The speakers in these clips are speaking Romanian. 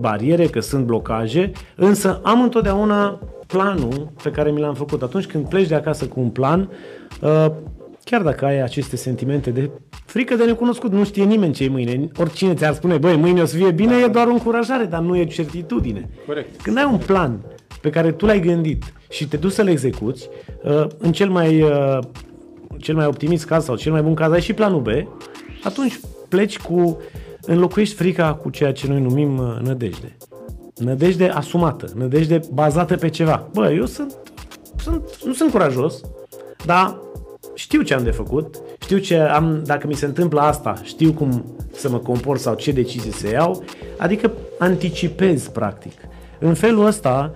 bariere, că sunt blocaje, însă am întotdeauna planul pe care mi l-am făcut. Atunci când pleci de acasă cu un plan, uh, chiar dacă ai aceste sentimente de frică de necunoscut, nu știe nimeni ce e mâine. Oricine ți-ar spune, băi, mâine o să fie bine, e doar o încurajare, dar nu e certitudine. Corect. Când ai un plan pe care tu l-ai gândit și te duci să-l execuți, uh, în cel mai, uh, cel mai optimist caz sau cel mai bun caz ai și planul B, atunci pleci cu, înlocuiești frica cu ceea ce noi numim uh, nădejde. Nădejde asumată, nădejde bazată pe ceva. Bă, eu sunt, sunt nu sunt curajos, dar știu ce am de făcut, știu ce am, dacă mi se întâmplă asta, știu cum să mă comport sau ce decizii să iau, adică anticipez practic. În felul ăsta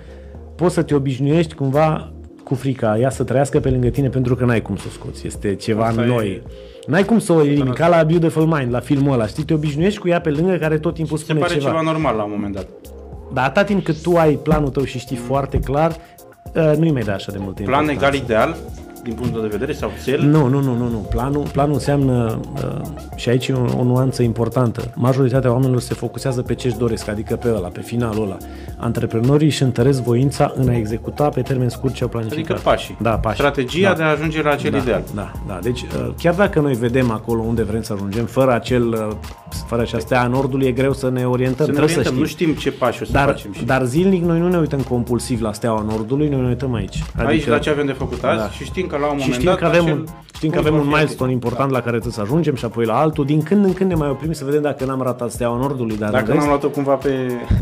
poți să te obișnuiești cumva cu frica, ea să trăiască pe lângă tine pentru că n-ai cum să o scoți, este ceva Asta noi. e- N-ai cum să o elimini, ca la Beautiful Mind, la filmul ăla, știi, te obișnuiești cu ea pe lângă care tot timpul Se spune pare ceva. ceva normal la un moment dat. Dar atâta timp cât tu ai planul tău și știi foarte clar, uh, nu-i mai da așa de multe Plan importanță. egal ideal, din punctul de vedere, sau cel? Nu, nu, nu, nu, nu. Planul, planul înseamnă, uh, și aici e o, o nuanță importantă, majoritatea oamenilor se focusează pe ce își doresc, adică pe ăla, pe finalul ăla. Antreprenorii își întăresc voința în a executa pe termen scurt ce au planificat. Adică pașii. Da, pașii. Strategia da. de a ajunge la acel da, ideal. Da, da. Deci, uh, chiar dacă noi vedem acolo unde vrem să ajungem, fără acel, uh, fără această a nordului, e greu să ne orientăm. Să ne Trebuie orientăm, nu știm. știm ce pași o să Dar, facem. Și dar zilnic noi nu ne uităm compulsiv la steaua Nordului, noi ne uităm aici. Adică, aici la ce avem de făcut azi Da. și știm că la un și moment știm dat că avem acel un, știm că punct avem va un fi milestone atingt. important la care trebuie să ajungem și apoi la altul. Din când în când ne mai oprim să vedem dacă n-am ratat steaua Nordului. Dar Dacă în rest, n-am luat-o cumva pe...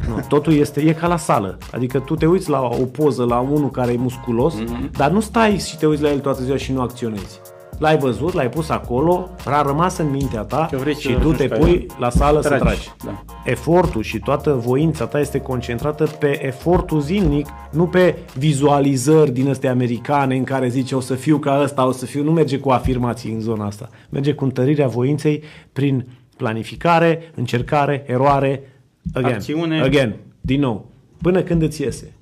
nu, totul este, e ca la sală. Adică tu te uiți la o poză, la unul care e musculos, Mhm. dar nu stai și te uiți la el toată ziua și nu acționezi. L-ai văzut, l-ai pus acolo, a rămas în mintea ta Că vrei să și tu ajungi te ca pui el. la sală să Tragi, tragi. da. Efortul și toată voința ta este concentrată pe efortul zilnic, nu pe vizualizări din astea americane în care zice o să fiu ca ăsta, o să fiu, nu merge cu afirmații în zona asta. Merge cu întărirea voinței prin planificare, încercare, eroare, again, Acțiune. again, din nou, până când îți iese.